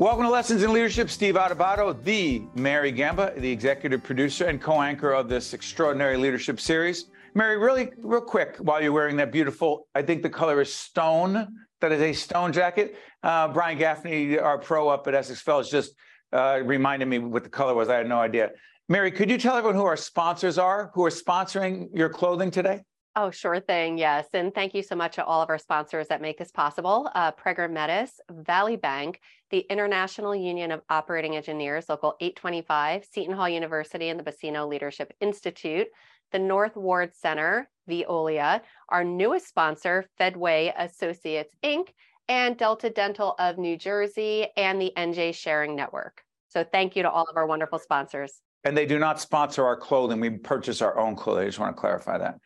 Welcome to Lessons in Leadership. Steve Adubato, the Mary Gamba, the executive producer and co-anchor of this extraordinary leadership series. Mary, really, real quick, while you're wearing that beautiful, I think the color is stone. That is a stone jacket. Uh, Brian Gaffney, our pro up at Essex Fells, just uh, reminded me what the color was. I had no idea. Mary, could you tell everyone who our sponsors are, who are sponsoring your clothing today? Oh, sure thing. Yes. And thank you so much to all of our sponsors that make this possible. Uh, Prager Metis, Valley Bank, the International Union of Operating Engineers, Local 825, Seton Hall University, and the Buccino Leadership Institute, the North Ward Center, Veolia, our newest sponsor, Fedway Associates, Inc., and Delta Dental of New Jersey, and the NJ Sharing Network. So thank you to all of our wonderful sponsors. And they do not sponsor our clothing. We purchase our own clothing. I just want to clarify that.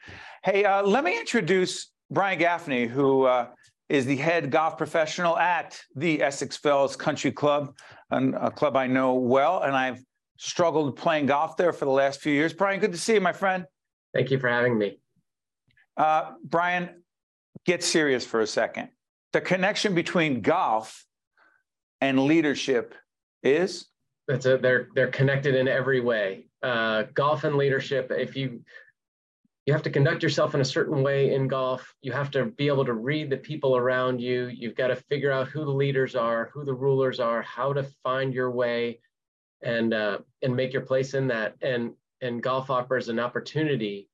Hey, uh, let me introduce Brian Gaffney, who uh, is the head golf professional at the Essex Fells Country Club, a club I know well, and I've struggled playing golf there for the last few years. Brian, good to see you, my friend. Thank you for having me. Uh, Brian, get serious for a second. The connection between golf and leadership is that's a, they're they're connected in every way. Uh, golf and leadership. If you you have to conduct yourself in a certain way in golf. You have to be able to read the people around you. You've got to figure out who the leaders are, who the rulers are, how to find your way, and uh, and make your place in that. And and golf offers an opportunity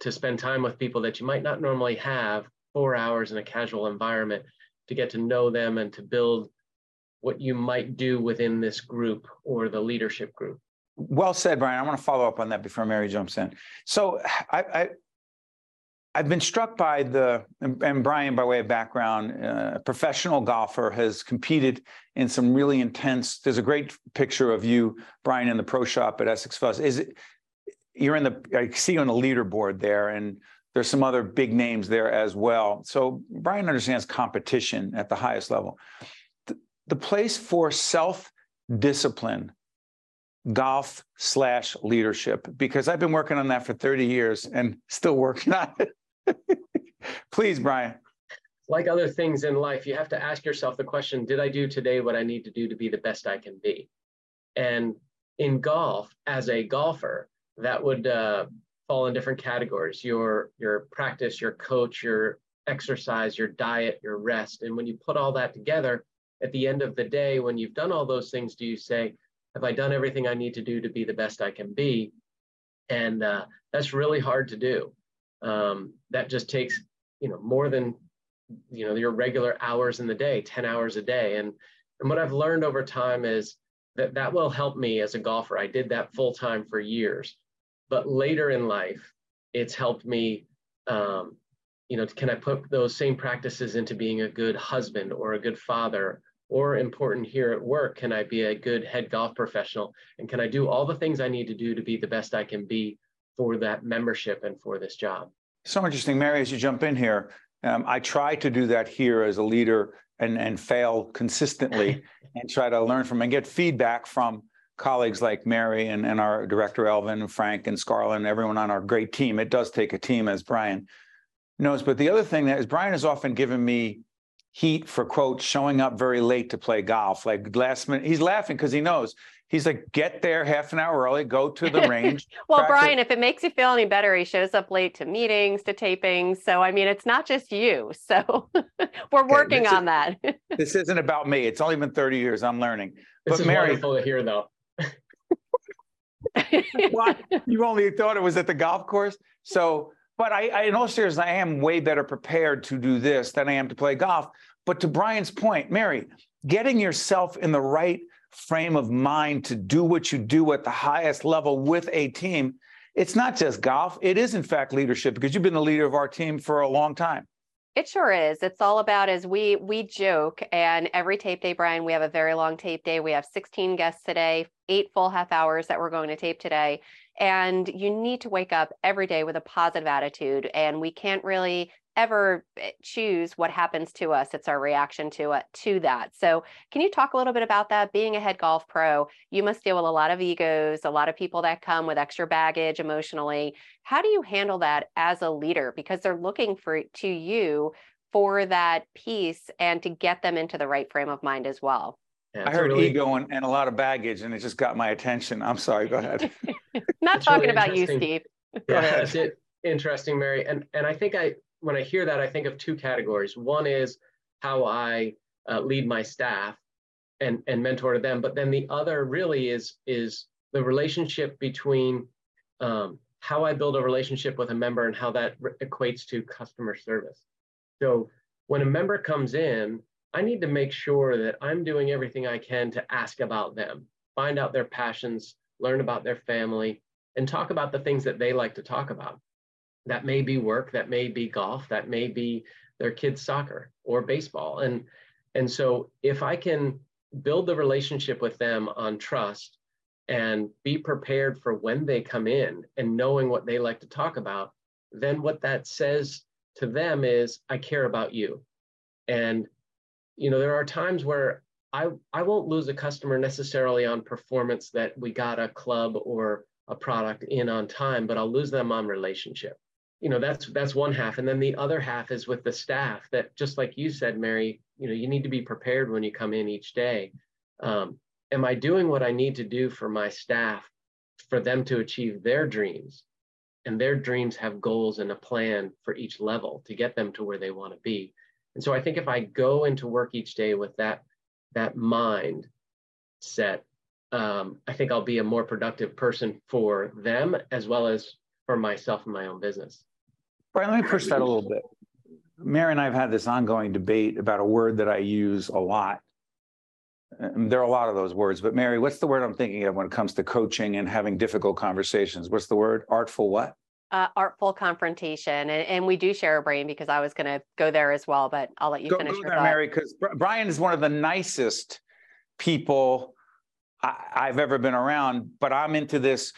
to spend time with people that you might not normally have four hours in a casual environment to get to know them and to build what you might do within this group or the leadership group. Well said, Brian. I want to follow up on that before Mary jumps in. So I, I I've been struck by the, and Brian, by way of background, uh, professional golfer, has competed in some really intense. There's a great picture of you, Brian, in the pro shop at Essex Fells. Is it? You're in the. I see you on the leaderboard there, and there's some other big names there as well. So Brian understands competition at the highest level the place for self discipline, golf slash leadership, because I've been working on that for 30 years and still working on it. Please, Brian. Like other things in life, you have to ask yourself the question Did I do today what I need to do to be the best I can be? And in golf, as a golfer, that would uh, fall in different categories your your practice your coach your exercise your diet your rest and when you put all that together at the end of the day, when you've done all those things, do you say, have I done everything I need to do to be the best I can be? And uh, that's really hard to do. Um, that just takes, you know, more than, you know, your regular hours in the day, 10 hours a day. And, and what I've learned over time is that that will help me as a golfer. I did that full time for years, but later in life, it's helped me um, you know, can I put those same practices into being a good husband or a good father? Or important here at work, can I be a good head golf professional? And can I do all the things I need to do to be the best I can be for that membership and for this job? So interesting, Mary, as you jump in here, um, I try to do that here as a leader and, and fail consistently and try to learn from and get feedback from colleagues like Mary and, and our director, Elvin, and Frank, and Scarlett, and everyone on our great team. It does take a team, as Brian knows. But the other thing that is Brian has often given me heat for quote showing up very late to play golf. Like last minute, he's laughing because he knows. He's like, get there half an hour early, go to the range. well, practice. Brian, if it makes you feel any better, he shows up late to meetings, to tapings. So I mean, it's not just you. So we're okay, working on is, that. this isn't about me. It's only been 30 years. I'm learning. This but is Mary, wonderful to hear though. what? You only thought it was at the golf course? So but I, I, in all seriousness, I am way better prepared to do this than I am to play golf. But to Brian's point, Mary, getting yourself in the right frame of mind to do what you do at the highest level with a team, it's not just golf. It is, in fact, leadership because you've been the leader of our team for a long time. It sure is. It's all about as we we joke and every tape day, Brian, we have a very long tape day. We have 16 guests today, eight full half hours that we're going to tape today. And you need to wake up every day with a positive attitude. And we can't really ever eh, choose what happens to us. It's our reaction to it to that. So can you talk a little bit about that? Being a head golf pro you must deal with a lot of egos a lot of people that come with extra baggage emotionally. How do you handle that as a leader? Because they're looking for to you for that piece and to get them into the right frame of mind as well Yeah, I heard really- ego and, and a lot of baggage, and it just got my attention. I'm sorry. Go ahead. Not It's really talking about you. Steve. Yeah, ahead. that's it. Interesting, Mary. And and I think I when I hear that, I think of two categories. One is how I uh, lead my staff and and mentor them, but then the other really is is the relationship between um, how I build a relationship with a member and how that re- equates to customer service. So when a member comes in, I need to make sure that I'm doing everything I can to ask about them, find out their passions, learn about their family, and talk about the things that they like to talk about. That may be work, that may be golf, that may be their kids' soccer or baseball. And, and so if I can build the relationship with them on trust and be prepared for when they come in and knowing what they like to talk about, then what that says to them is, I care about you. And, you know, there are times where I, I won't lose a customer necessarily on performance that we got a club or a product in on time, but I'll lose them on relationship. You know, that's that's one half. And then the other half is with the staff that just like you said, Mary, you know, you need to be prepared when you come in each day. Um, am I doing what I need to do for my staff for them to achieve their dreams? And their dreams have goals and a plan for each level to get them to where they want to be. And so I think if I go into work each day with that that mind set, um, I think I'll be a more productive person for them as well as for myself and my own business. Brian, let me push that a little bit. Mary and I have had this ongoing debate about a word that I use a lot. Um, There are a lot of those words, but Mary, what's the word I'm thinking of when it comes to coaching and having difficult conversations? What's the word? Artful what? Uh, artful confrontation, and, and we do share a brain because I was going to go there as well, but I'll let you Go, finish go there, thought. Mary, because Brian is one of the nicest people I, I've ever been around, but I'm into this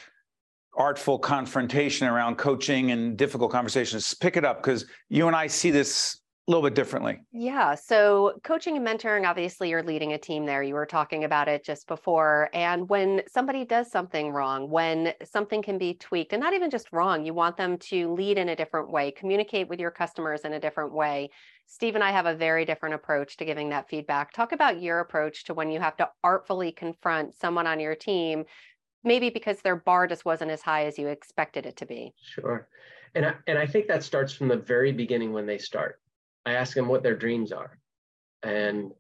artful confrontation around coaching and difficult conversations. Pick it up because you and I see this a little bit differently. Yeah. So, coaching and mentoring, obviously, you're leading a team there. You were talking about it just before. And when somebody does something wrong, when something can be tweaked, and not even just wrong, you want them to lead in a different way, communicate with your customers in a different way. Steve and I have a very different approach to giving that feedback. Talk about your approach to when you have to artfully confront someone on your team, maybe because their bar just wasn't as high as you expected it to be. Sure. And I, and I think that starts from the very beginning when they start. I ask them what their dreams are and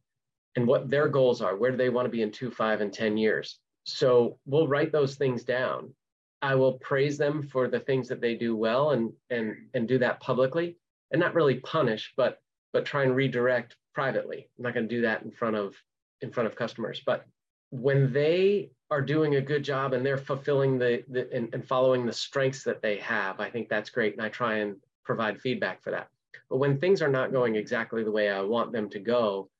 and what their goals are. Where do they want to be in 2, 5 and 10 years? So we'll write those things down. I will praise them for the things that they do well and and and do that publicly and not really punish but but try and redirect privately. I'm not going to do that in front of in front of customers, but when they are doing a good job and they're fulfilling the, the and, and following the strengths that they have, I think that's great. And I try and provide feedback for that. But when things are not going exactly the way I want them to go,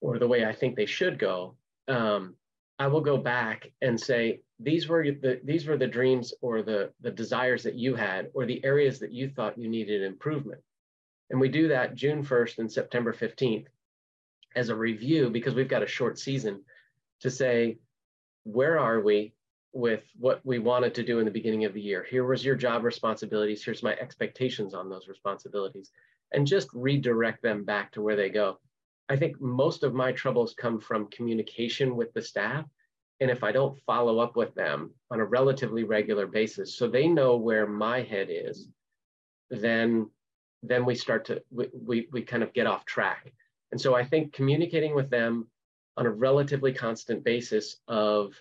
or the way I think they should go, um, I will go back and say, these were the these were the dreams or the the desires that you had, or the areas that you thought you needed improvement. And we do that June 1st and September 15th as a review because we've got a short season to say, where are we with what we wanted to do in the beginning of the year? Here was your job responsibilities. Here's my expectations on those responsibilities, and just redirect them back to where they go. I think most of my troubles come from communication with the staff. And if I don't follow up with them on a relatively regular basis, so they know where my head is, then then we start to we, we, we kind of get off track. And so I think communicating with them on a relatively constant basis of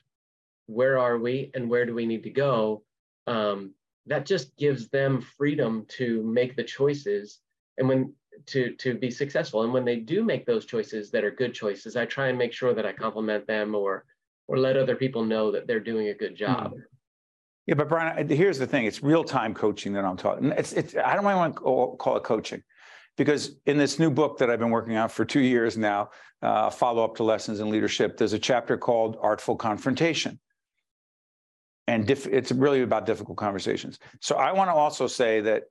where are we and where do we need to go, um, that just gives them freedom to make the choices and when to to be successful. And when they do make those choices that are good choices, I try and make sure that I compliment them or or let other people know that they're doing a good job. Yeah, but Brian, here's the thing: it's real time coaching that I'm talking. It's it's. I don't want to call, call it coaching, because in this new book that I've been working on for two years now, uh, follow up to lessons in leadership. There's a chapter called Artful Confrontation, and diff, it's really about difficult conversations. So I want to also say that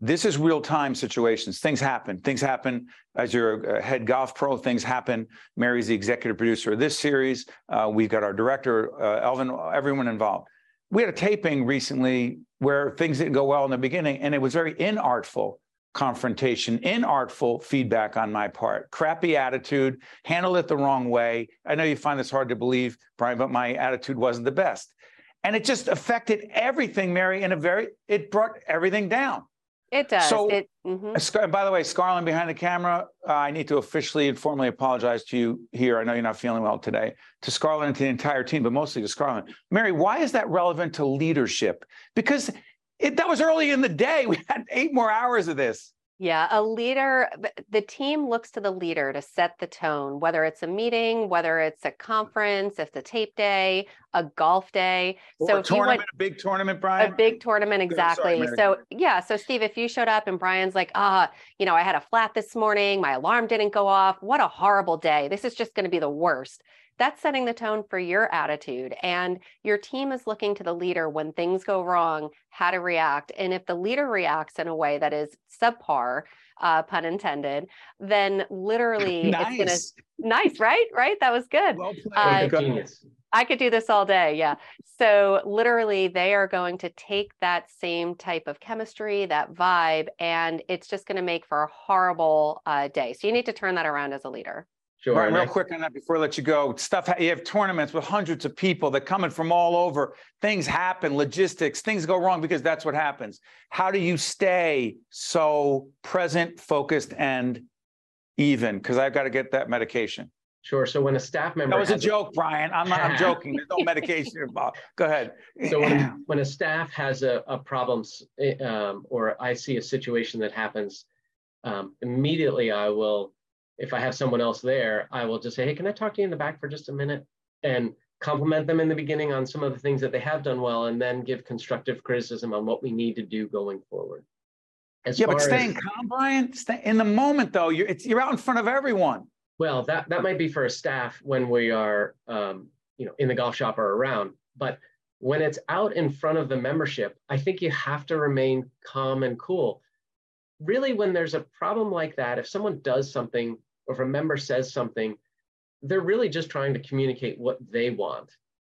this is real time situations. Things happen. Things happen as you're a head golf pro. Things happen. Mary's the executive producer of this series. Uh, we've got our director, uh, Elvin, everyone involved we had a taping recently where things didn't go well in the beginning and it was very inartful confrontation, inartful feedback on my part, crappy attitude, handled it the wrong way. I know you find this hard to believe, Brian, but my attitude wasn't the best. And it just affected everything, Mary, in a very, it brought everything down. It does. So, it, mm-hmm. by the way, Scarlett behind the camera, uh, I need to officially and formally apologize to you here. I know you're not feeling well today, to Scarlett and to the entire team, but mostly to Scarlett. Mary, why is that relevant to leadership? Because it, that was early in the day. We had eight more hours of this. Yeah, a leader, the team looks to the leader to set the tone, whether it's a meeting, whether it's a conference, if the tape day, a golf day. Or so a tournament, went a big tournament, Brian. a big tournament, exactly. Mary. so yeah, so Steve, if you showed up and Brian's like, ah, you know, I had a flat this morning, my alarm didn't go off. What a horrible day. This is just going to be the worst that's setting the tone for your attitude. And your team is looking to the leader when things go wrong, how to react. And if the leader reacts in a way that is subpar, uh, pun intended, then literally it's gonna nice. nice, right? Right? That was good. Well played. Uh, Go- Genius. I could do this all day. Yeah. So literally, they are going to take that same type of chemistry, that vibe, and it's just going to make for a horrible uh, day. So you need to turn that around as a leader. Sure. Real quick on that before I let you go. Stuff you have tournaments with hundreds of people that coming from all over. Things happen, logistics, things go wrong because that's what happens. How do you stay so present, focused, and even? Because I've got to get that medication. Sure. So when a staff member That was a joke, Brian. I'm not. I'm joking. There's no medication involved. Go ahead. So when, when a staff has a, a problem eh, um, or I see a situation that happens, um, immediately I will, if I have someone else there, I will just say, hey, can I talk to you in the back for just a minute? And compliment them in the beginning on some of the things that they have done well, and then give constructive criticism on what we need to do going forward. As yeah, but far as- staying calm, Brian. Stay, in the moment, though, you're it's, you're out in front of everyone. Well, that that might be for a staff when we are, um, you know, in the golf shop or around. But when it's out in front of the membership, I think you have to remain calm and cool. Really, when there's a problem like that, if someone does something or if a member says something, they're really just trying to communicate what they want.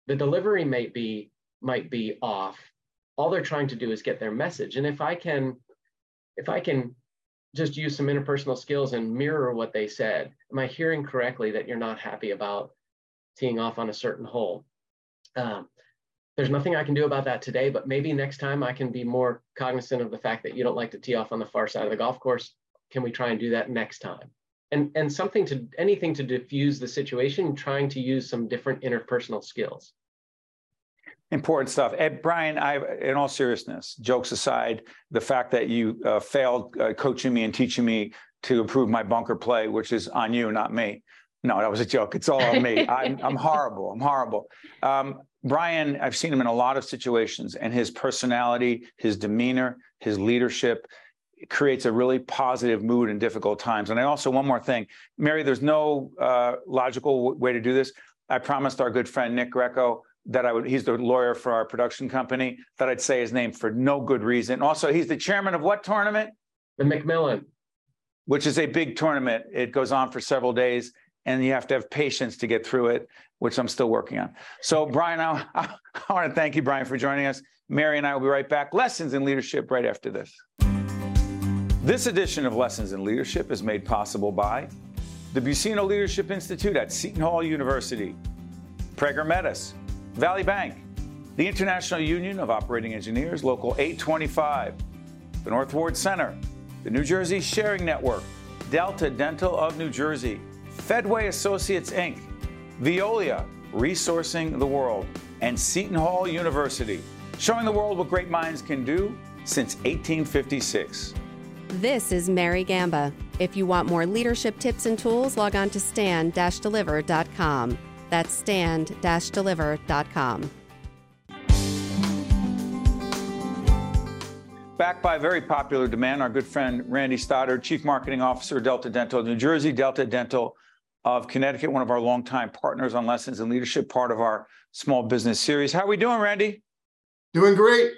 The delivery might be might be off. All they're trying to do is get their message. And if I can, if I can just use some interpersonal skills and mirror what they said. Am I hearing correctly that you're not happy about teeing off on a certain hole? Um, there's nothing I can do about that today, but maybe next time I can be more cognizant of the fact that you don't like to tee off on the far side of the golf course. Can we try and do that next time? And and something to anything to diffuse the situation, trying to use some different interpersonal skills. Important stuff. Ed, Brian, I, in all seriousness, jokes aside, the fact that you uh, failed uh, coaching me and teaching me to improve my bunker play, which is on you, not me. No, that was a joke. It's all on me. I'm, I'm horrible. I'm horrible. Um, Brian, I've seen him in a lot of situations, and his personality, his demeanor, his leadership creates a really positive mood in difficult times. And I also, one more thing, Mary, there's no uh, logical way to do this. I promised our good friend Nick Greco that I would, he's the lawyer for our production company, that I'd say his name for no good reason. Also, he's the chairman of what tournament? The McMillan. Which is a big tournament. It goes on for several days and you have to have patience to get through it, which I'm still working on. So, Brian, I, I, I want to thank you, Brian, for joining us. Mary and I will be right back. Lessons in leadership right after this. This edition of Lessons in Leadership is made possible by the Buccino Leadership Institute at Seton Hall University, Prager Metis, Valley Bank, the International Union of Operating Engineers, Local 825, the North Ward Center, the New Jersey Sharing Network, Delta Dental of New Jersey, Fedway Associates Inc., Veolia, Resourcing the World, and Seton Hall University, showing the world what great minds can do since 1856. This is Mary Gamba. If you want more leadership tips and tools, log on to stand-deliver.com. That's stand-deliver.com. Backed by very popular demand, our good friend Randy Stoddard, Chief Marketing Officer, Delta Dental New Jersey, Delta Dental of Connecticut, one of our longtime partners on Lessons in Leadership, part of our small business series. How are we doing, Randy? Doing great.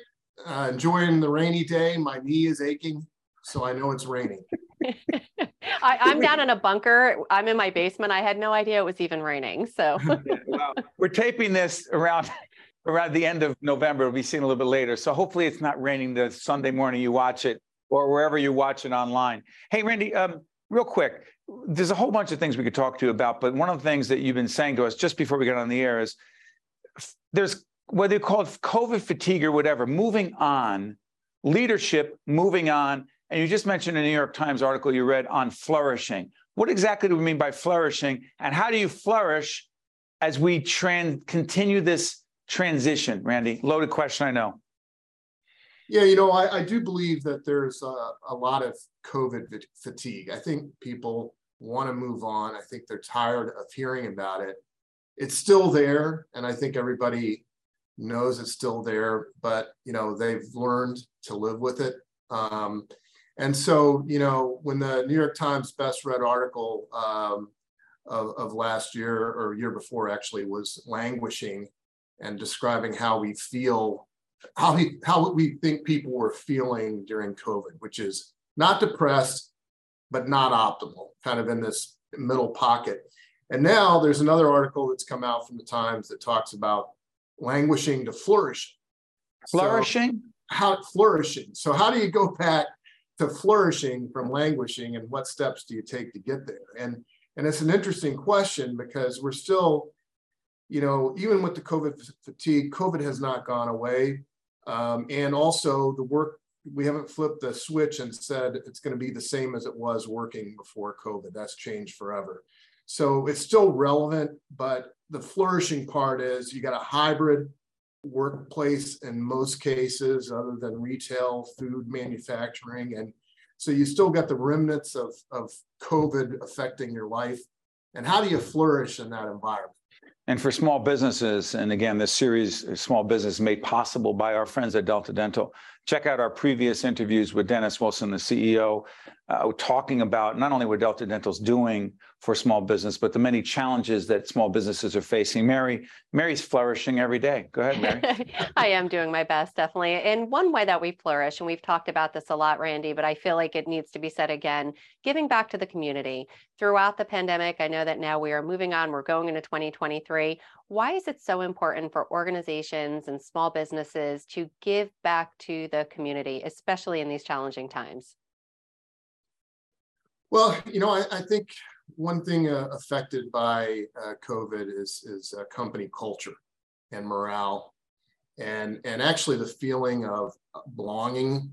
Uh, enjoying the rainy day. My knee is aching, so I know it's raining. I, I'm down in a bunker. I'm in my basement. I had no idea it was even raining. So well, we're taping this around around the end of November. We'll be seeing a little bit later. So hopefully it's not raining the Sunday morning you watch it or wherever you watch it online. Hey, Randy, um, real quick, there's a whole bunch of things we could talk to you about, but one of the things that you've been saying to us just before we got on the air is there's whether you call it COVID fatigue or whatever, moving on, leadership moving on. And you just mentioned a New York Times article you read on flourishing. What exactly do we mean by flourishing? And how do you flourish as we continue this transition? Randy, loaded question, I know. Yeah, you know, I, I do believe that there's a, a lot of COVID fatigue. I think people want to move on. I think they're tired of hearing about it. It's still there, and I think everybody knows it's still there, but you know they've learned to live with it. Um, and so, you know, when the New York Times best read article um, of, of last year or year before actually was languishing and describing how we feel, how we, how we think people were feeling during COVID, which is not depressed, but not optimal, kind of in this middle pocket. And now there's another article that's come out from the Times that talks about languishing to flourishing. Flourishing? So how flourishing. So how do you go back to flourishing from languishing and what steps do you take to get there? And and it's an interesting question because we're still, you know, even with the COVID fatigue, COVID has not gone away. Um, and also the work, we haven't flipped the switch and said it's going to be the same as it was working before COVID. That's changed forever. So it's still relevant, but the flourishing part is you got a hybrid workplace in most cases, other than retail, food manufacturing. And so you still got the remnants of, of COVID affecting your life. And how do you flourish in that environment? And for small businesses, and again, this series, Small Business, made possible by our friends at Delta Dental. Check out our previous interviews with Dennis Wilson, the CEO, uh, talking about not only what Delta Dental's doing for small business, but the many challenges that small businesses are facing. Mary, Mary's flourishing every day. Go ahead, Mary. I am doing my best, definitely. And one way that we flourish, and we've talked about this a lot, Randy, but I feel like it needs to be said again, giving back to the community. Throughout the pandemic, I know that now we are moving on, we're going into 2023. Why is it so important for organizations and small businesses to give back to the community, especially in these challenging times? Well, you know, I, I think one thing uh, affected by uh, COVID is is uh, company culture and morale, and and actually the feeling of belonging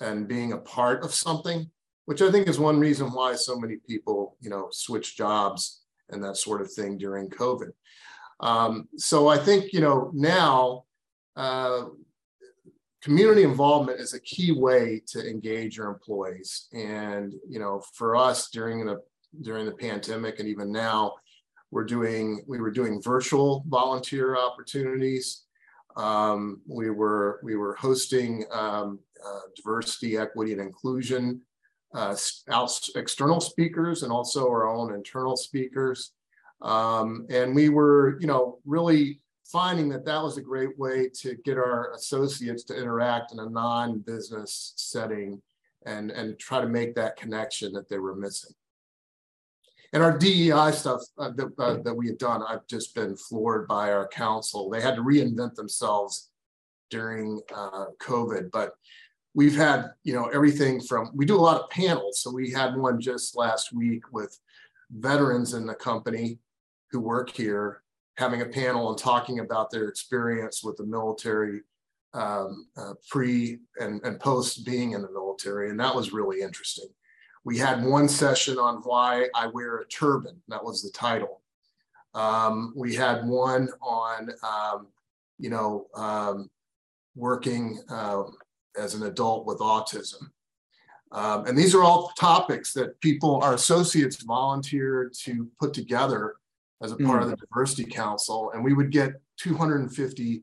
and being a part of something, which I think is one reason why so many people, you know, switch jobs and that sort of thing during COVID. Um, so I think you know now uh, community involvement is a key way to engage your employees. And you know, for us during the during the pandemic and even now, we're doing we were doing virtual volunteer opportunities. Um, we were we were hosting um, uh, diversity, equity, and inclusion uh, out, external speakers and also our own internal speakers. Um, and we were, you know, really finding that that was a great way to get our associates to interact in a non-business setting and, and try to make that connection that they were missing. And our DEI stuff uh, that, uh, that we had done, I've just been floored by our council. They had to reinvent themselves during uh, COVID, but we've had, you know, everything from, we do a lot of panels. So we had one just last week with veterans in the company who work here having a panel and talking about their experience with the military um, uh, pre and, and post being in the military. And that was really interesting. We had one session on why I wear a turban. That was the title. Um, we had one on, um, you know, um, working uh, as an adult with autism. Um, and these are all topics that people, our associates volunteered to put together as a part mm. of the diversity council and we would get 250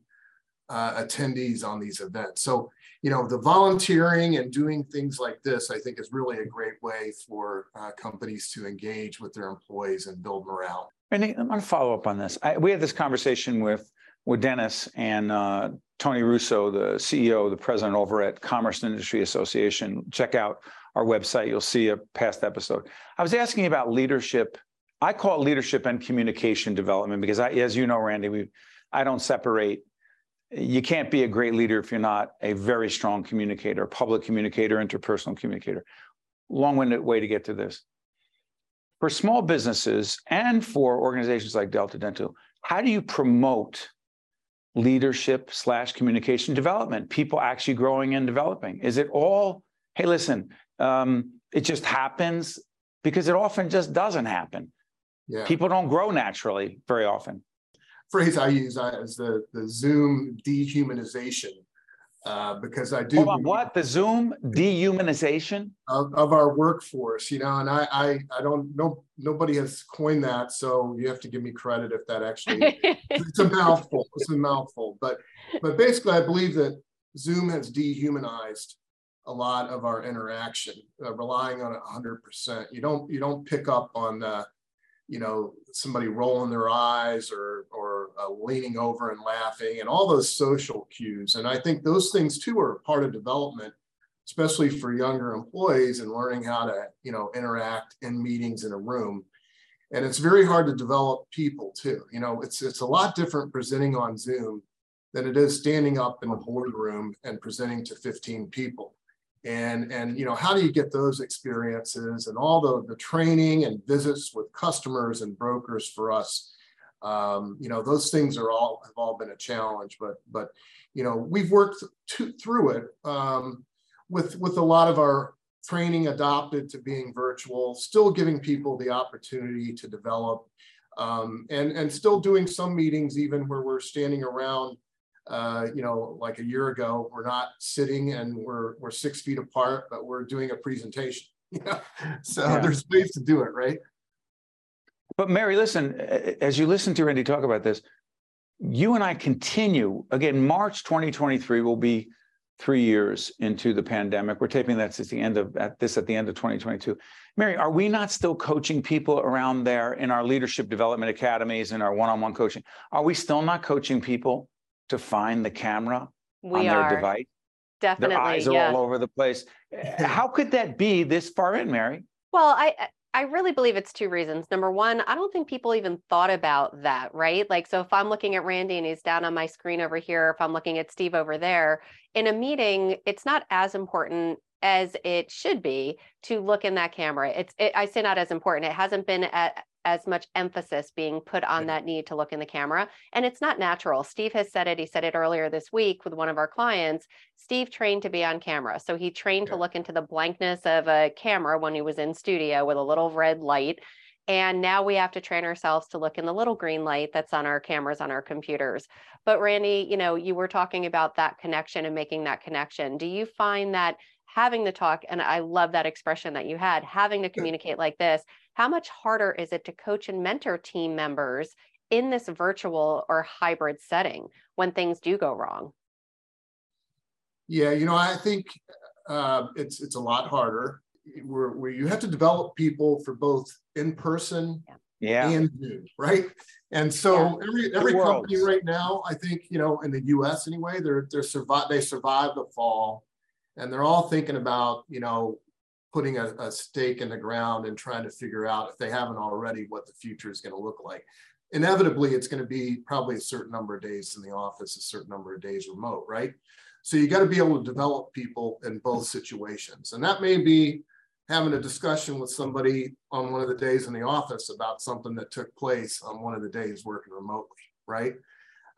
uh, attendees on these events. So you know the volunteering and doing things like this i think is really a great way for uh, companies to engage with their employees and build morale. And i'm going to follow up on this. I, we had this conversation with with dennis and uh, tony russo the ceo the president over at commerce and industry association. Check out our website. You'll see a past episode. I was asking about leadership I call it leadership and communication development because I, as you know, Randy, we I don't separate you can't be a great leader if you're not a very strong communicator, public communicator, interpersonal communicator. Long-winded way to get to this. For small businesses and for organizations like Delta Dental, how do you promote leadership slash communication development? People actually growing and developing. Is it all? Hey, listen, um, it just happens because it often just doesn't happen. Yeah. People don't grow naturally very often. Phrase I use is the, the Zoom dehumanization uh, because I do. Hold on, what the Zoom dehumanization of, of, our workforce, you know, and I, I, I don't know, nobody has coined that, so you have to give me credit if that actually it's a mouthful. It's a mouthful, but but basically, I believe that Zoom has dehumanized a lot of our interaction, uh, relying on it 100%. You don't you don't pick up on the you know somebody rolling their eyes or or uh, leaning over and laughing and all those social cues. And i think those things too are part of development especially for younger employees and learning how to you know interact in meetings in a room. And it's very hard to develop people too. You know it's it's a lot different presenting on zoom than it is standing up in a boardroom and presenting to 15 people and and you know how do you get those experiences and all the the training and visits with customers and brokers for us? Um, you know those things are all have all been a challenge but but you know we've worked to, through it um, with with a lot of our training adopted to being virtual still giving people the opportunity to develop um, and and still doing some meetings even where we're standing around uh, you know, like a year ago, we're not sitting and we're we're six feet apart, but we're doing a presentation. so yeah. there's ways to do it, right? But Mary, listen, as you listen to Randy talk about this, you and I continue again. March 2023 will be three years into the pandemic. We're taping that at the end of at this at the end of 2022. Mary, are we not still coaching people around there in our leadership development academies and our one-on-one coaching? Are we still not coaching people to find the camera we on their are. device. Definitely. Their eyes are yeah. all over the place. How could that be this far in, Mary? Well, I I really believe it's two reasons. Number one, I don't think people even thought about that, right? Like, so if I'm looking at Randy and he's down on my screen over here, if I'm looking at Steve over there, in a meeting, it's not as important as it should be to look in that camera. It's, it, I say not as important. It hasn't been at, as much emphasis being put on that need to look in the camera. And it's not natural. Steve has said it. He said it earlier this week with one of our clients. Steve trained to be on camera. So he trained yeah. to look into the blankness of a camera when he was in studio with a little red light. And now we have to train ourselves to look in the little green light that's on our cameras on our computers. But Randy, you know, you were talking about that connection and making that connection. Do you find that having to talk, and I love that expression that you had, having to communicate like this, how much harder is it to coach and mentor team members in this virtual or hybrid setting when things do go wrong? Yeah, you know, I think uh, it's it's a lot harder. Where, where you have to develop people for both in person yeah. and Zoom, right? And so yeah. every every company right now, I think you know, in the U.S. anyway, they're they're survive they survived the fall, and they're all thinking about you know putting a, a stake in the ground and trying to figure out if they haven't already what the future is going to look like. Inevitably it's going to be probably a certain number of days in the office a certain number of days remote right? So you got to be able to develop people in both situations. And that may be having a discussion with somebody on one of the days in the office about something that took place on one of the days working remotely right?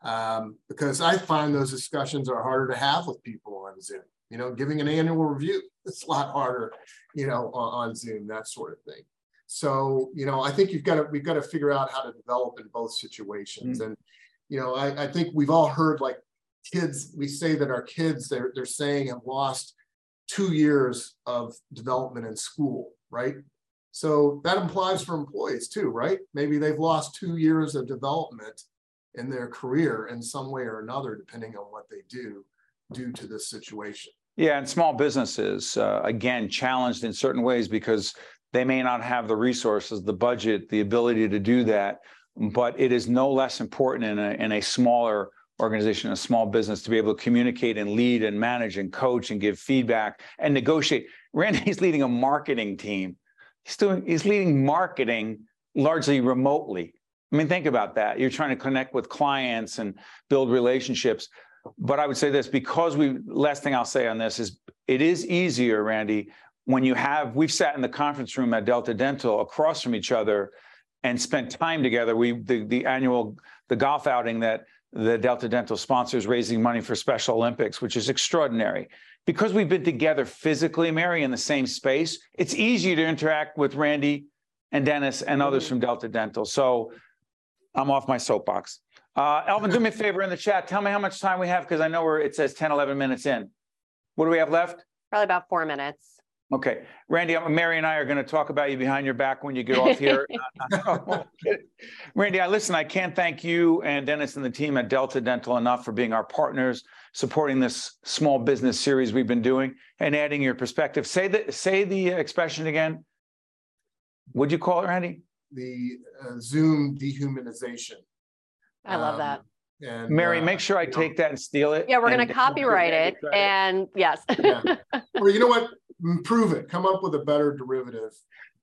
Um, because i find those discussions are harder to have with people on zoom you know, giving an annual review. It's a lot harder, you know, on, on Zoom, that sort of thing. So, you know, I think you've got to, we've got to figure out how to develop in both situations. Mm-hmm. And, you know, I, I think we've all heard like kids, we say that our kids, they're, they're saying have lost two years of development in school, right? So that implies for employees too, right? Maybe they've lost two years of development in their career in some way or another, depending on what they do due to this situation. Yeah, and small businesses, uh, again, challenged in certain ways because they may not have the resources, the budget, the ability to do that. But it is no less important in a, in a smaller organization, a small business, to be able to communicate and lead and manage and coach and give feedback and negotiate. Randy's leading a marketing team. He's doing, he's leading marketing largely remotely. I mean, think about that. You're trying to connect with clients and build relationships but I would say this because we, last thing I'll say on this is it is easier, Randy, when you have, we've sat in the conference room at Delta Dental across from each other and spent time together. We, the, the annual, the golf outing that the Delta Dental sponsors raising money for Special Olympics, which is extraordinary. Because we've been together physically, Mary, in the same space, it's easier to interact with Randy and Dennis and others mm-hmm. from Delta Dental. So I'm off my soapbox. Uh, Elvin, do me a favor in the chat. Tell me how much time we have because I know we're, it says 10, 11 minutes in. What do we have left? Probably about four minutes. Okay, Randy, Mary and I are going to talk about you behind your back when you get off here. Randy, I listen. I can't thank you and Dennis and the team at Delta Dental enough for being our partners, supporting this small business series we've been doing, and adding your perspective. Say the say the expression again. What'd you call it, Randy? The uh, Zoom dehumanization. I love Um, that. And Mary, uh, make sure I you know, take that and steal it. Yeah, we're gonna copyright it and yes. Yeah. Or you know what? Improve it. Come up with a better derivative.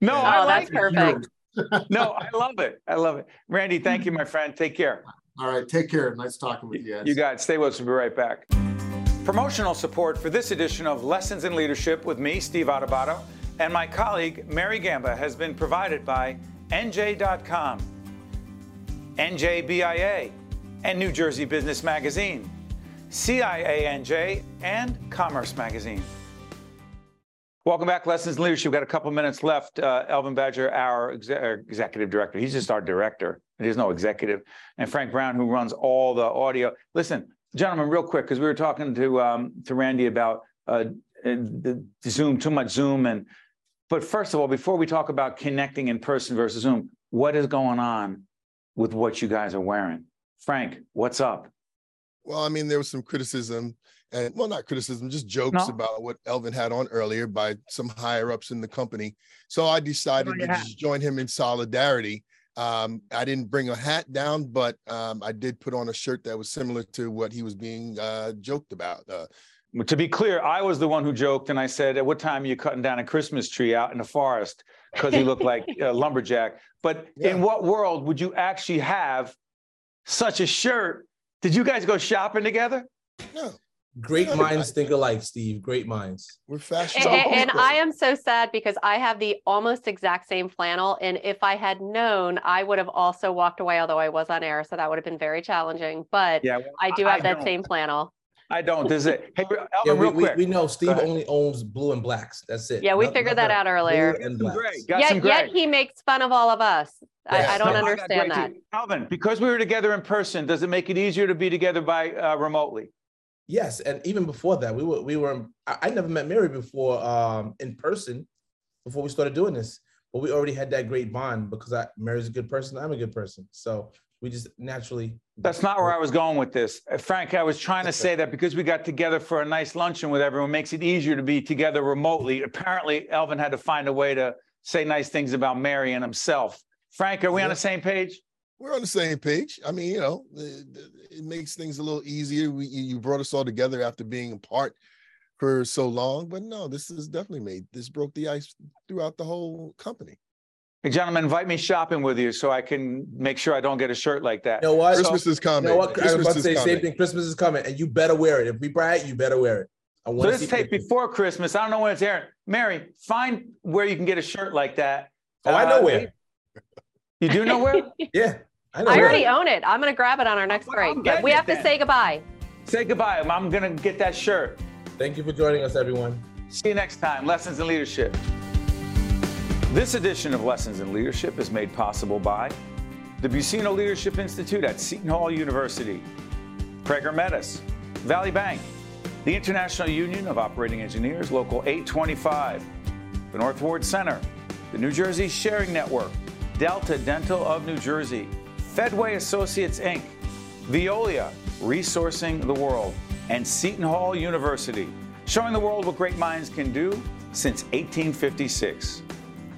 No, Oh, I that's like it. perfect. No, I love it. I love it. Randy, thank you, my friend. Take care. All right. Take care. Nice talking with you guys. You got it. Stay with us. We'll be right back. Promotional support for this edition of Lessons in Leadership with me, Steve Adubato, and my colleague, Mary Gamba, has been provided by NJ.com, NJBIA, and New Jersey Business Magazine, CIANJ, and Commerce Magazine. Welcome back, Lessons in Leadership. We've got a couple minutes left. Uh, Elvin Badger, our uh, executive director, he's just our director. There's no executive. And Frank Brown, who runs all the audio. Listen, gentlemen, real quick, because we were talking to um, to Randy about uh, Zoom, too much Zoom, and but first of all, before we talk about connecting in person versus Zoom, what is going on with what you guys are wearing? Frank, what's up? Well, I mean, there was some criticism, and well, not criticism, just jokes No. about what Elvin had on earlier by some higher ups in the company. So I decided to hat. just join him in solidarity. Um, I didn't bring a hat down, but um, I did put on a shirt that was similar to what he was being uh, joked about. Uh, To be clear, I was the one who joked, and I said, "At what time are you cutting down a Christmas tree out in the forest?" Because he looked like a lumberjack. But in what world would you actually have such a shirt? Did you guys go shopping together? no, Great minds think alike, Steve. Great minds. we're A- fashion. a- And, I am so sad because I have the almost exact same flannel. And if I had known, I would have also walked away, although I was on air. So that would have been very challenging. But Yeah, well, I do I have that don't. same flannel. I don't. This is it. Hey, Elvin, Yeah, we, real quick. we know Steve only owns blue and blacks. That's it. Yeah, we Noth- figured nothing that out earlier. Blue and blacks. gray. Got some Yet, gray. yet he makes fun of all of us. I, Yes. I don't No, I got understand that. Great too. Alvin, because we were together in person, does it make it easier to be together by uh, remotely? Yes, and even before that, we were we were. I, I never met Mary before um, in person before we started doing this, but we already had that great bond because I, Mary's a good person. I'm a good person, so we just naturally. That's not where I was going with this. Uh, Frank, I was trying to say that because we got together for a nice luncheon with everyone, makes it easier to be together remotely. Apparently, Elvin had to find a way to say nice things about Mary and himself. Frank, are we on the same page? We're on the same page. I mean, you know, it, it makes things a little easier. We, you you brought us all together after being apart for so long, but no, this is definitely made this broke the ice throughout the whole company. Hey, gentlemen, invite me shopping with you so I can make sure I don't get a shirt like that. You know what? Christmas is You coming. know what? I was about to say the same thing. Christmas is coming, and you better wear it. If we buy it, you better wear it. I So want to this tape before Christmas. I don't know when it's airing. Mary, find where you can get a shirt like that. Oh, I know Uh, where. You do know where? Yeah, I know. I where. already own it. I'm going to grab it on our next Well, break. I'm we have it to then. say goodbye. Say goodbye. I'm going to get that shirt. Thank you for joining us, everyone. See you next time. Lessons in Leadership. This edition of Lessons in Leadership is made possible by the Buccino Leadership Institute at Seton Hall University, Prager Metis, Valley Bank, the International Union of Operating Engineers, Local 825, the North Ward Center, the New Jersey Sharing Network, Delta Dental of New Jersey, Fedway Associates Inc., Veolia, Resourcing the World, and Seton Hall University, showing the world what great minds can do since 1856.